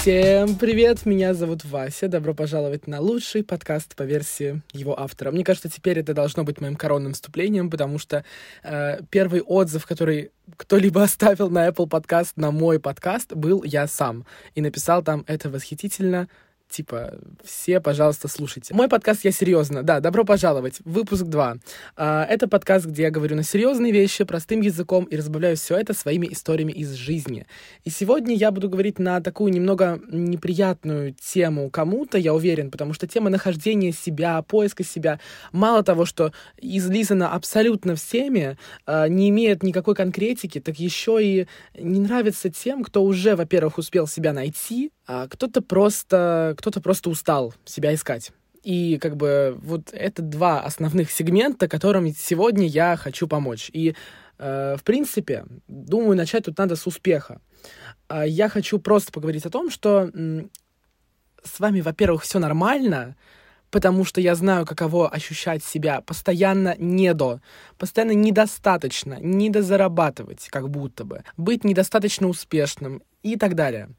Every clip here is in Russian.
Всем привет, меня зовут Вася. Добро пожаловать на лучший подкаст по версии его автора. Мне кажется, теперь это должно быть моим коронным вступлением, потому что э, первый отзыв, который кто-либо оставил на Apple подкаст на мой подкаст, был я сам. И написал там «Это восхитительно, типа, все, пожалуйста, слушайте. Мой подкаст «Я серьезно». Да, добро пожаловать. Выпуск 2. А, это подкаст, где я говорю на серьезные вещи, простым языком и разбавляю все это своими историями из жизни. И сегодня я буду говорить на такую немного неприятную тему кому-то, я уверен, потому что тема нахождения себя, поиска себя, мало того, что излизана абсолютно всеми, а, не имеет никакой конкретики, так еще и не нравится тем, кто уже, во-первых, успел себя найти, а кто-то просто, кто-то просто устал себя искать. И как бы вот это два основных сегмента, которым сегодня я хочу помочь. И э, в принципе, думаю, начать тут надо с успеха. Э, я хочу просто поговорить о том, что с вами, во-первых, все нормально, потому что я знаю, каково ощущать себя постоянно недо, постоянно недостаточно, недозарабатывать, как будто бы, быть недостаточно успешным и так далее.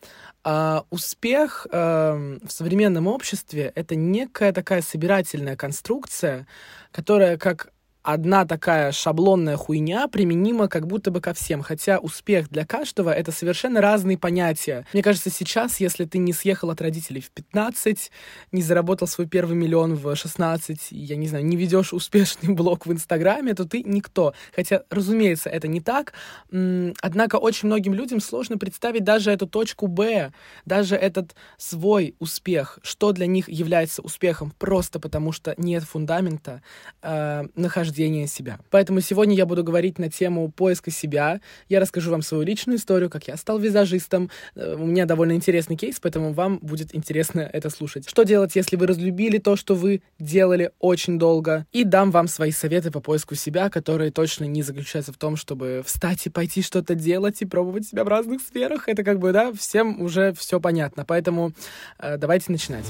А, успех а, в современном обществе это некая такая собирательная конструкция, которая как одна такая шаблонная хуйня применима как будто бы ко всем, хотя успех для каждого — это совершенно разные понятия. Мне кажется, сейчас, если ты не съехал от родителей в 15, не заработал свой первый миллион в 16, я не знаю, не ведешь успешный блог в Инстаграме, то ты никто. Хотя, разумеется, это не так. Однако очень многим людям сложно представить даже эту точку Б, даже этот свой успех, что для них является успехом, просто потому что нет фундамента э, нахождения нахождения себя. Поэтому сегодня я буду говорить на тему поиска себя. Я расскажу вам свою личную историю, как я стал визажистом. Э, у меня довольно интересный кейс, поэтому вам будет интересно это слушать. Что делать, если вы разлюбили то, что вы делали очень долго? И дам вам свои советы по поиску себя, которые точно не заключаются в том, чтобы встать и пойти что-то делать и пробовать себя в разных сферах. Это как бы, да, всем уже все понятно. Поэтому э, давайте начинать.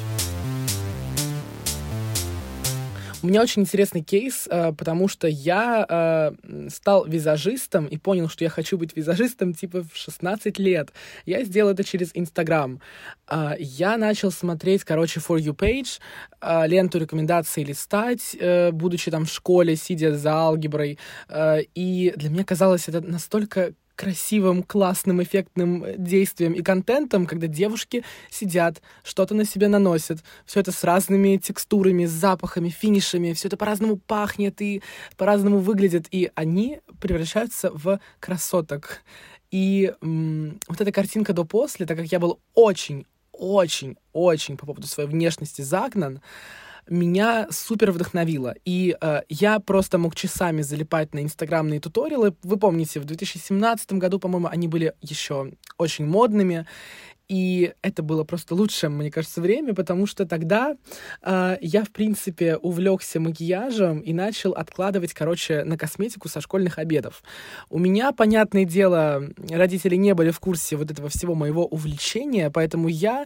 У меня очень интересный кейс, э, потому что я э, стал визажистом и понял, что я хочу быть визажистом типа в 16 лет. Я сделал это через Инстаграм. Э, я начал смотреть, короче, For You Page, ленту рекомендаций листать, будучи там в школе, сидя за алгеброй. И для меня казалось это настолько красивым, классным, эффектным действием и контентом, когда девушки сидят, что-то на себя наносят. Все это с разными текстурами, запахами, финишами. Все это по-разному пахнет и по-разному выглядит. И они превращаются в красоток. И м- вот эта картинка до-после, так как я был очень, очень, очень по поводу своей внешности загнан, меня супер вдохновило. И э, я просто мог часами залипать на инстаграмные туториалы. Вы помните, в 2017 году, по-моему, они были еще очень модными. И это было просто лучшее, мне кажется, время, потому что тогда э, я, в принципе, увлекся макияжем и начал откладывать, короче, на косметику со школьных обедов. У меня, понятное дело, родители не были в курсе вот этого всего моего увлечения, поэтому я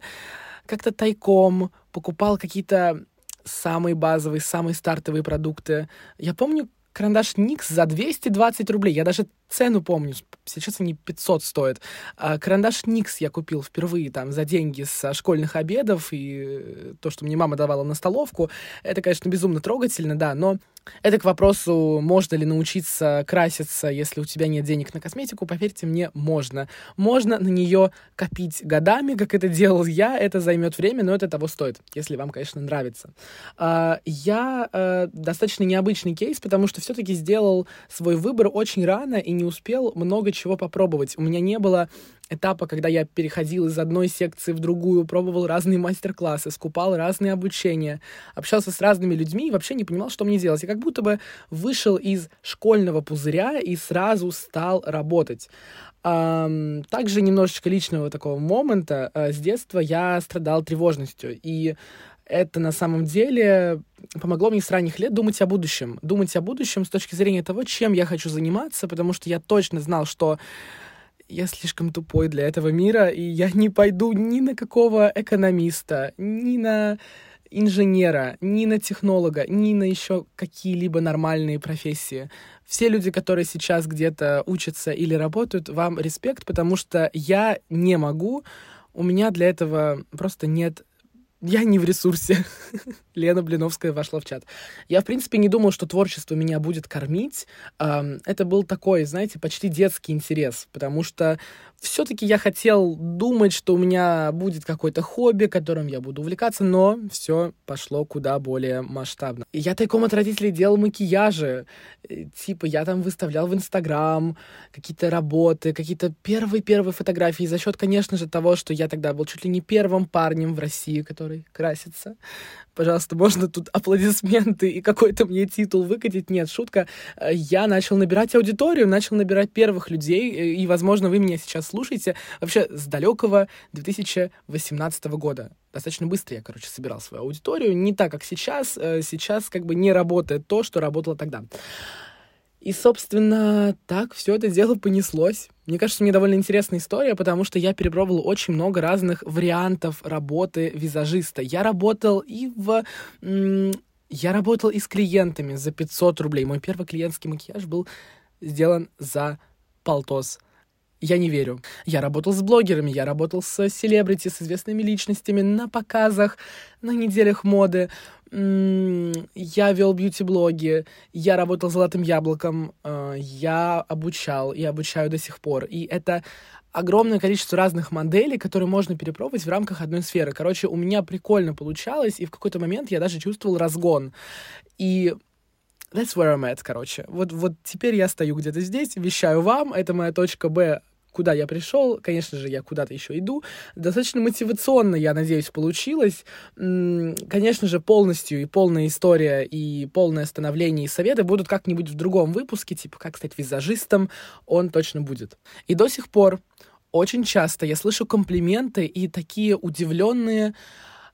как-то тайком покупал какие-то самые базовые, самые стартовые продукты. Я помню карандаш Никс за 220 рублей. Я даже цену помню, сейчас они 500 стоят. А карандаш Никс я купил впервые там за деньги со школьных обедов, и то, что мне мама давала на столовку, это, конечно, безумно трогательно, да, но это к вопросу, можно ли научиться краситься, если у тебя нет денег на косметику, поверьте мне, можно. Можно на нее копить годами, как это делал я, это займет время, но это того стоит, если вам, конечно, нравится. А, я э, достаточно необычный кейс, потому что все-таки сделал свой выбор очень рано и не успел много чего попробовать. У меня не было этапа, когда я переходил из одной секции в другую, пробовал разные мастер-классы, скупал разные обучения, общался с разными людьми и вообще не понимал, что мне делать. Я как будто бы вышел из школьного пузыря и сразу стал работать. Также немножечко личного такого момента. Э, с детства я страдал тревожностью, и это на самом деле помогло мне с ранних лет думать о будущем. Думать о будущем с точки зрения того, чем я хочу заниматься, потому что я точно знал, что я слишком тупой для этого мира, и я не пойду ни на какого экономиста, ни на инженера, ни на технолога, ни на еще какие-либо нормальные профессии. Все люди, которые сейчас где-то учатся или работают, вам респект, потому что я не могу у меня для этого просто нет я не в ресурсе. Лена Блиновская вошла в чат. Я, в принципе, не думал, что творчество меня будет кормить. Это был такой, знаете, почти детский интерес, потому что все-таки я хотел думать, что у меня будет какое-то хобби, которым я буду увлекаться, но все пошло куда более масштабно. Я тайком от родителей делал макияжи. Э, типа я там выставлял в Инстаграм какие-то работы, какие-то первые-первые фотографии. За счет, конечно же, того, что я тогда был чуть ли не первым парнем в России, который красится. Пожалуйста, можно тут аплодисменты и какой-то мне титул выкатить? Нет, шутка. Э, я начал набирать аудиторию, начал набирать первых людей, э, и, возможно, вы меня сейчас слушаете вообще с далекого 2018 года. Достаточно быстро я, короче, собирал свою аудиторию. Не так, как сейчас. Э, сейчас как бы не работает то, что работало тогда. И, собственно, так все это дело понеслось. Мне кажется, мне довольно интересная история, потому что я перепробовал очень много разных вариантов работы визажиста. Я работал и в... Я работал и с клиентами за 500 рублей. Мой первый клиентский макияж был сделан за полтос я не верю. Я работал с блогерами, я работал с селебрити, с известными личностями на показах, на неделях моды. Я вел бьюти-блоги, я работал золотым яблоком, э, я обучал и обучаю до сих пор. И это огромное количество разных моделей, которые можно перепробовать в рамках одной сферы. Короче, у меня прикольно получалось, и в какой-то момент я даже чувствовал разгон. И That's where I'm at, короче. Вот, вот теперь я стою где-то здесь, вещаю вам, это моя точка Б, куда я пришел. Конечно же, я куда-то еще иду. Достаточно мотивационно, я надеюсь, получилось. Конечно же, полностью и полная история, и полное становление и советы будут как-нибудь в другом выпуске, типа как стать визажистом, он точно будет. И до сих пор очень часто я слышу комплименты и такие удивленные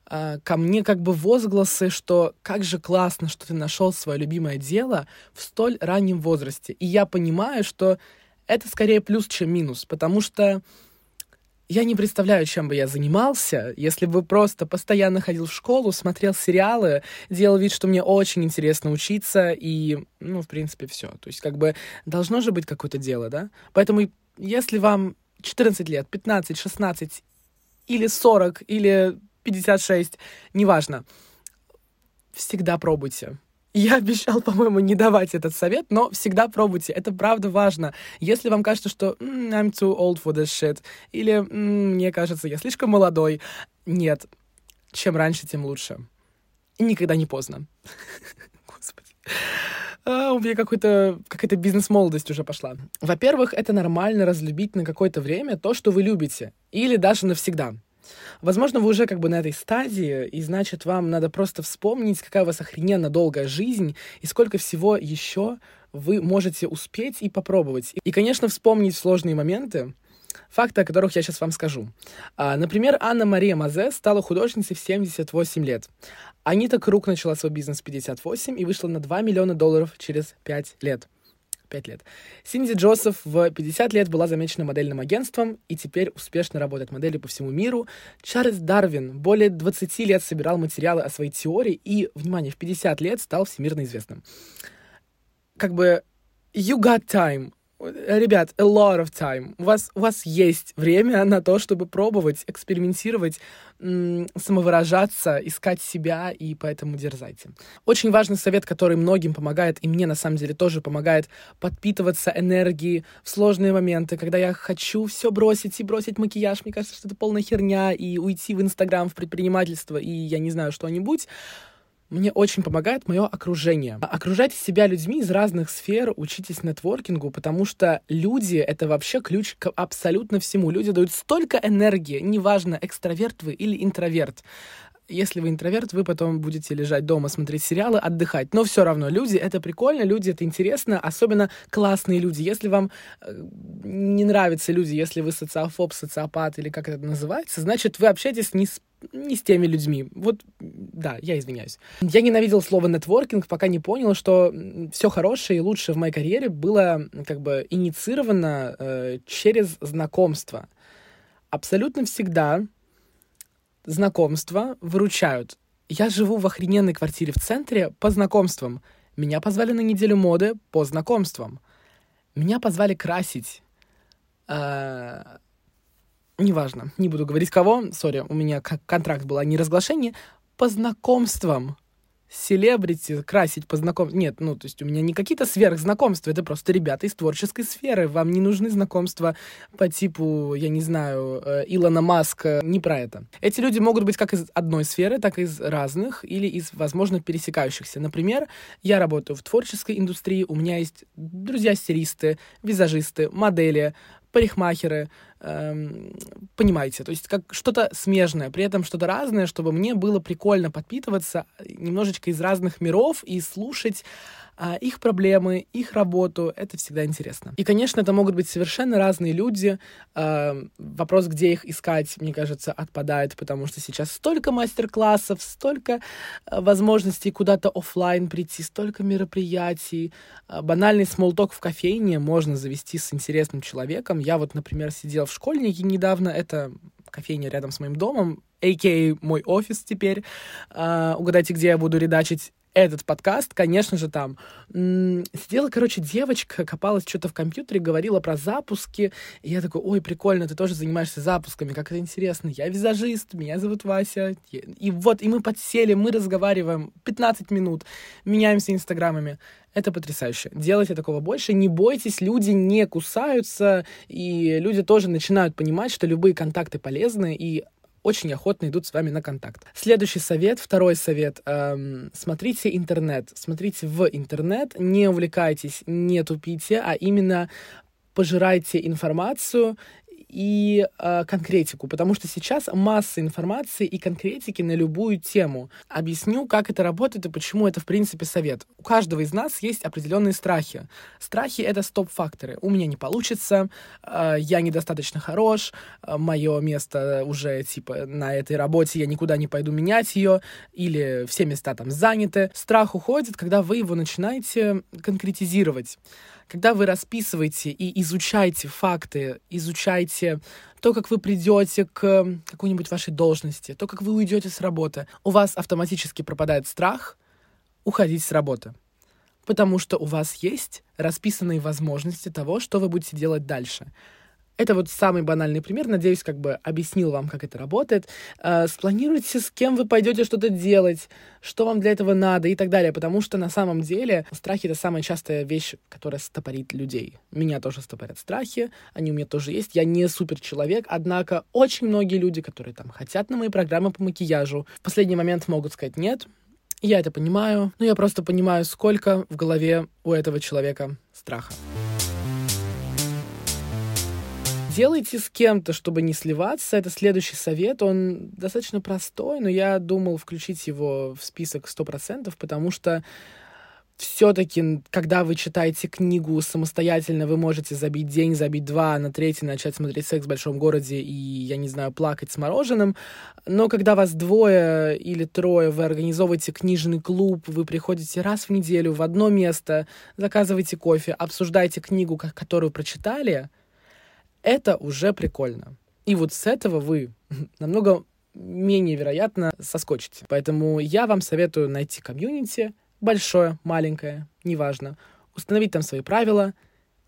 а, ко мне как бы возгласы, что как же классно, что ты нашел свое любимое дело в столь раннем возрасте. И я понимаю, что это скорее плюс, чем минус, потому что я не представляю, чем бы я занимался, если бы просто постоянно ходил в школу, смотрел сериалы, делал вид, что мне очень интересно учиться, и, ну, в принципе, все. То есть, как бы, должно же быть какое-то дело, да? Поэтому, если вам 14 лет, 15, 16 или 40, или 56, неважно. Всегда пробуйте. Я обещал, по-моему, не давать этот совет, но всегда пробуйте. Это правда важно. Если вам кажется, что I'm too old for this shit, или мне кажется, я слишком молодой, нет. Чем раньше, тем лучше. И никогда не поздно. Господи. А, у меня какой-то, какая-то бизнес-молодость уже пошла. Во-первых, это нормально разлюбить на какое-то время то, что вы любите. Или даже навсегда. Возможно, вы уже как бы на этой стадии, и значит, вам надо просто вспомнить, какая у вас охрененно долгая жизнь, и сколько всего еще вы можете успеть и попробовать. И, конечно, вспомнить сложные моменты, факты, о которых я сейчас вам скажу. А, например, Анна-Мария Мазе стала художницей в 78 лет. Анита Круг начала свой бизнес в 58 и вышла на 2 миллиона долларов через 5 лет. 5 лет. Синди Джозеф в 50 лет была замечена модельным агентством и теперь успешно работает моделью по всему миру. Чарльз Дарвин более 20 лет собирал материалы о своей теории и, внимание, в 50 лет стал всемирно известным. Как бы you got time. Ребят, a lot of time. У вас, у вас есть время на то, чтобы пробовать, экспериментировать, самовыражаться, искать себя, и поэтому дерзайте. Очень важный совет, который многим помогает, и мне на самом деле тоже помогает подпитываться энергией в сложные моменты, когда я хочу все бросить и бросить макияж. Мне кажется, что это полная херня, и уйти в Инстаграм, в предпринимательство, и я не знаю что-нибудь мне очень помогает мое окружение. Окружайте себя людьми из разных сфер, учитесь нетворкингу, потому что люди — это вообще ключ к абсолютно всему. Люди дают столько энергии, неважно, экстраверт вы или интроверт. Если вы интроверт, вы потом будете лежать дома, смотреть сериалы, отдыхать. Но все равно люди — это прикольно, люди — это интересно, особенно классные люди. Если вам э, не нравятся люди, если вы социофоб, социопат или как это называется, значит, вы общаетесь не с не с теми людьми. Вот, да, я извиняюсь. Я ненавидел слово нетворкинг, пока не понял, что все хорошее и лучшее в моей карьере было как бы инициировано э, через знакомство. Абсолютно всегда знакомства выручают. Я живу в охрененной квартире в центре по знакомствам. Меня позвали на неделю моды по знакомствам. Меня позвали красить. Э, неважно, не буду говорить кого, сори, у меня контракт был, а не разглашение, по знакомствам селебрити красить по знакомству. Нет, ну, то есть у меня не какие-то сверхзнакомства, это просто ребята из творческой сферы. Вам не нужны знакомства по типу, я не знаю, э, Илона Маска, не про это. Эти люди могут быть как из одной сферы, так и из разных или из, возможно, пересекающихся. Например, я работаю в творческой индустрии, у меня есть друзья-стилисты, визажисты, модели, парикмахеры, эм, понимаете, то есть как что-то смежное, при этом что-то разное, чтобы мне было прикольно подпитываться немножечко из разных миров и слушать их проблемы, их работу. Это всегда интересно. И, конечно, это могут быть совершенно разные люди. А, вопрос, где их искать, мне кажется, отпадает, потому что сейчас столько мастер-классов, столько а, возможностей куда-то офлайн прийти, столько мероприятий. А, банальный смолток в кофейне можно завести с интересным человеком. Я вот, например, сидел в школьнике недавно. Это кофейня рядом с моим домом, а.к.а. мой офис теперь. Uh, угадайте, где я буду редачить этот подкаст, конечно же, там. Сидела, короче, девочка, копалась что-то в компьютере, говорила про запуски. И я такой, ой, прикольно, ты тоже занимаешься запусками, как это интересно. Я визажист, меня зовут Вася. И вот, и мы подсели, мы разговариваем 15 минут, меняемся инстаграмами. Это потрясающе. Делайте такого больше. Не бойтесь, люди не кусаются, и люди тоже начинают понимать, что любые контакты полезны, и очень охотно идут с вами на контакт. Следующий совет, второй совет. Эм, смотрите интернет. Смотрите в интернет, не увлекайтесь, не тупите, а именно пожирайте информацию и э, конкретику, потому что сейчас масса информации и конкретики на любую тему. Объясню, как это работает и почему это, в принципе, совет. У каждого из нас есть определенные страхи. Страхи — это стоп-факторы. У меня не получится, э, я недостаточно хорош, э, мое место уже, типа, на этой работе, я никуда не пойду менять ее, или все места там заняты. Страх уходит, когда вы его начинаете конкретизировать когда вы расписываете и изучаете факты, изучаете то, как вы придете к какой-нибудь вашей должности, то, как вы уйдете с работы, у вас автоматически пропадает страх уходить с работы. Потому что у вас есть расписанные возможности того, что вы будете делать дальше. Это вот самый банальный пример. Надеюсь, как бы объяснил вам, как это работает. Э, спланируйте, с кем вы пойдете что-то делать, что вам для этого надо и так далее. Потому что на самом деле страхи — это самая частая вещь, которая стопорит людей. Меня тоже стопорят страхи, они у меня тоже есть. Я не супер человек, однако очень многие люди, которые там хотят на мои программы по макияжу, в последний момент могут сказать «нет», я это понимаю, но я просто понимаю, сколько в голове у этого человека страха. Делайте с кем-то, чтобы не сливаться. Это следующий совет. Он достаточно простой, но я думал включить его в список 100%, потому что все-таки, когда вы читаете книгу самостоятельно, вы можете забить день, забить два, на третий начать смотреть «Секс в большом городе» и, я не знаю, плакать с мороженым. Но когда вас двое или трое, вы организовываете книжный клуб, вы приходите раз в неделю в одно место, заказываете кофе, обсуждаете книгу, которую прочитали — это уже прикольно. И вот с этого вы намного менее вероятно соскочите. Поэтому я вам советую найти комьюнити, большое, маленькое, неважно, установить там свои правила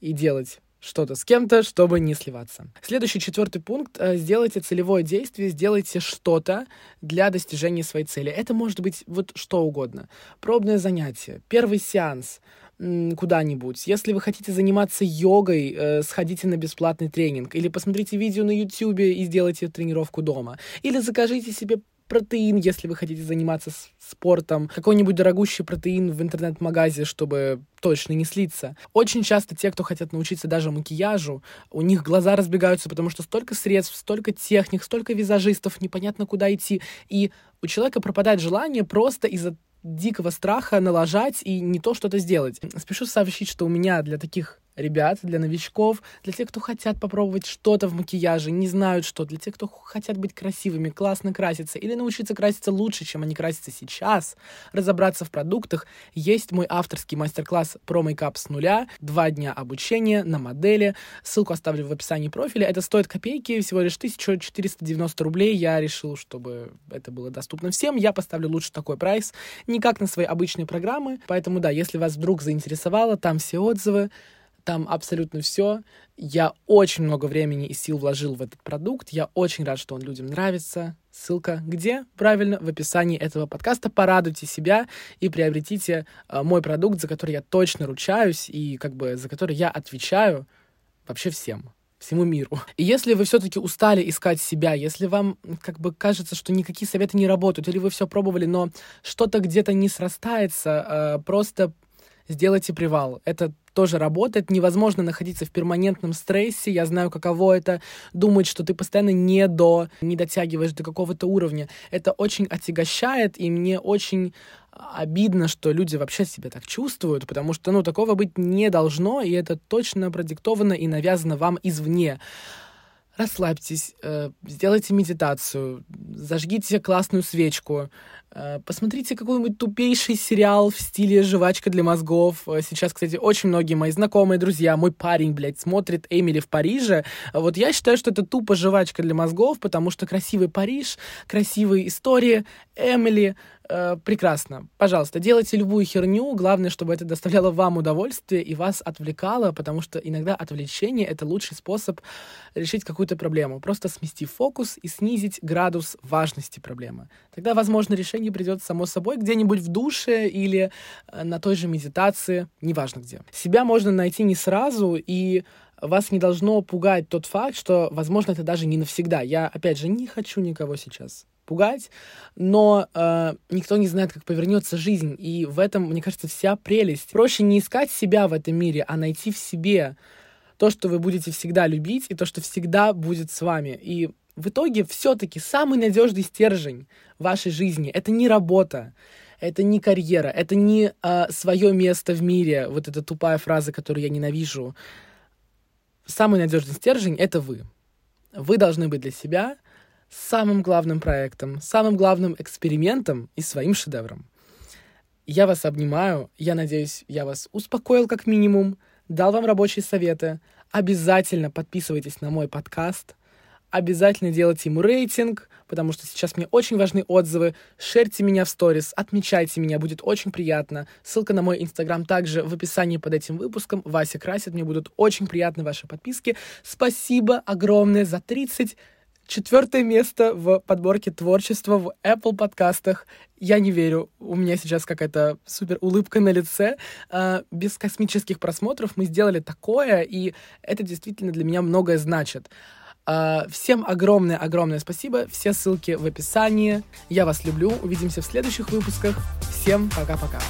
и делать что-то с кем-то, чтобы не сливаться. Следующий четвертый пункт. Э, сделайте целевое действие, сделайте что-то для достижения своей цели. Это может быть вот что угодно. Пробное занятие, первый сеанс, куда-нибудь. Если вы хотите заниматься йогой, э, сходите на бесплатный тренинг. Или посмотрите видео на YouTube и сделайте тренировку дома. Или закажите себе протеин, если вы хотите заниматься спортом, какой-нибудь дорогущий протеин в интернет-магазе, чтобы точно не слиться. Очень часто те, кто хотят научиться даже макияжу, у них глаза разбегаются, потому что столько средств, столько техник, столько визажистов, непонятно куда идти. И у человека пропадает желание просто из-за дикого страха налажать и не то что-то сделать. Спешу сообщить, что у меня для таких ребят, для новичков, для тех, кто хотят попробовать что-то в макияже, не знают что, для тех, кто хотят быть красивыми, классно краситься или научиться краситься лучше, чем они красятся сейчас, разобраться в продуктах, есть мой авторский мастер-класс про мейкап с нуля, два дня обучения на модели, ссылку оставлю в описании профиля, это стоит копейки, всего лишь 1490 рублей, я решил, чтобы это было доступно всем, я поставлю лучше такой прайс, не как на свои обычные программы, поэтому да, если вас вдруг заинтересовало, там все отзывы, Там абсолютно все. Я очень много времени и сил вложил в этот продукт. Я очень рад, что он людям нравится. Ссылка где? Правильно, в описании этого подкаста. Порадуйте себя и приобретите э, мой продукт, за который я точно ручаюсь и как бы за который я отвечаю вообще всем всему миру. И если вы все-таки устали искать себя, если вам как бы кажется, что никакие советы не работают, или вы все пробовали, но что-то где-то не срастается, э, просто сделайте привал. Это тоже работает. Невозможно находиться в перманентном стрессе. Я знаю, каково это думать, что ты постоянно не до, не дотягиваешь до какого-то уровня. Это очень отягощает, и мне очень обидно, что люди вообще себя так чувствуют, потому что, ну, такого быть не должно, и это точно продиктовано и навязано вам извне расслабьтесь, э, сделайте медитацию, зажгите классную свечку, посмотрите какой-нибудь тупейший сериал в стиле «Жвачка для мозгов». Э, сейчас, кстати, очень многие мои знакомые, друзья, мой парень, блядь, смотрит «Эмили в Париже». Вот я считаю, что это тупо «Жвачка для мозгов», потому что красивый Париж, красивые истории, Эмили — э, прекрасно. Пожалуйста, делайте любую херню. Главное, чтобы это доставляло вам удовольствие и вас отвлекало, потому что иногда отвлечение — это лучший способ решить какую-то проблему. Просто смести фокус и снизить градус важности проблемы. Тогда, возможно, решение придет само собой где-нибудь в душе или э, на той же медитации, неважно где. Себя можно найти не сразу, и вас не должно пугать тот факт, что, возможно, это даже не навсегда. Я, опять же, не хочу никого сейчас пугать, но э, никто не знает, как повернется жизнь, и в этом, мне кажется, вся прелесть. Проще не искать себя в этом мире, а найти в себе то, что вы будете всегда любить, и то, что всегда будет с вами. И в итоге все-таки самый надежный стержень вашей жизни — это не работа, это не карьера, это не э, свое место в мире, вот эта тупая фраза, которую я ненавижу. Самый надежный стержень — это вы. Вы должны быть для себя самым главным проектом, самым главным экспериментом и своим шедевром. Я вас обнимаю, я надеюсь, я вас успокоил как минимум, дал вам рабочие советы. Обязательно подписывайтесь на мой подкаст, обязательно делайте ему рейтинг, потому что сейчас мне очень важны отзывы. Шерьте меня в сторис, отмечайте меня, будет очень приятно. Ссылка на мой инстаграм также в описании под этим выпуском. Вася красит, мне будут очень приятны ваши подписки. Спасибо огромное за 30 Четвертое место в подборке творчества в Apple подкастах. Я не верю, у меня сейчас какая-то супер улыбка на лице. А, без космических просмотров мы сделали такое, и это действительно для меня многое значит. А, всем огромное-огромное спасибо. Все ссылки в описании. Я вас люблю. Увидимся в следующих выпусках. Всем пока-пока.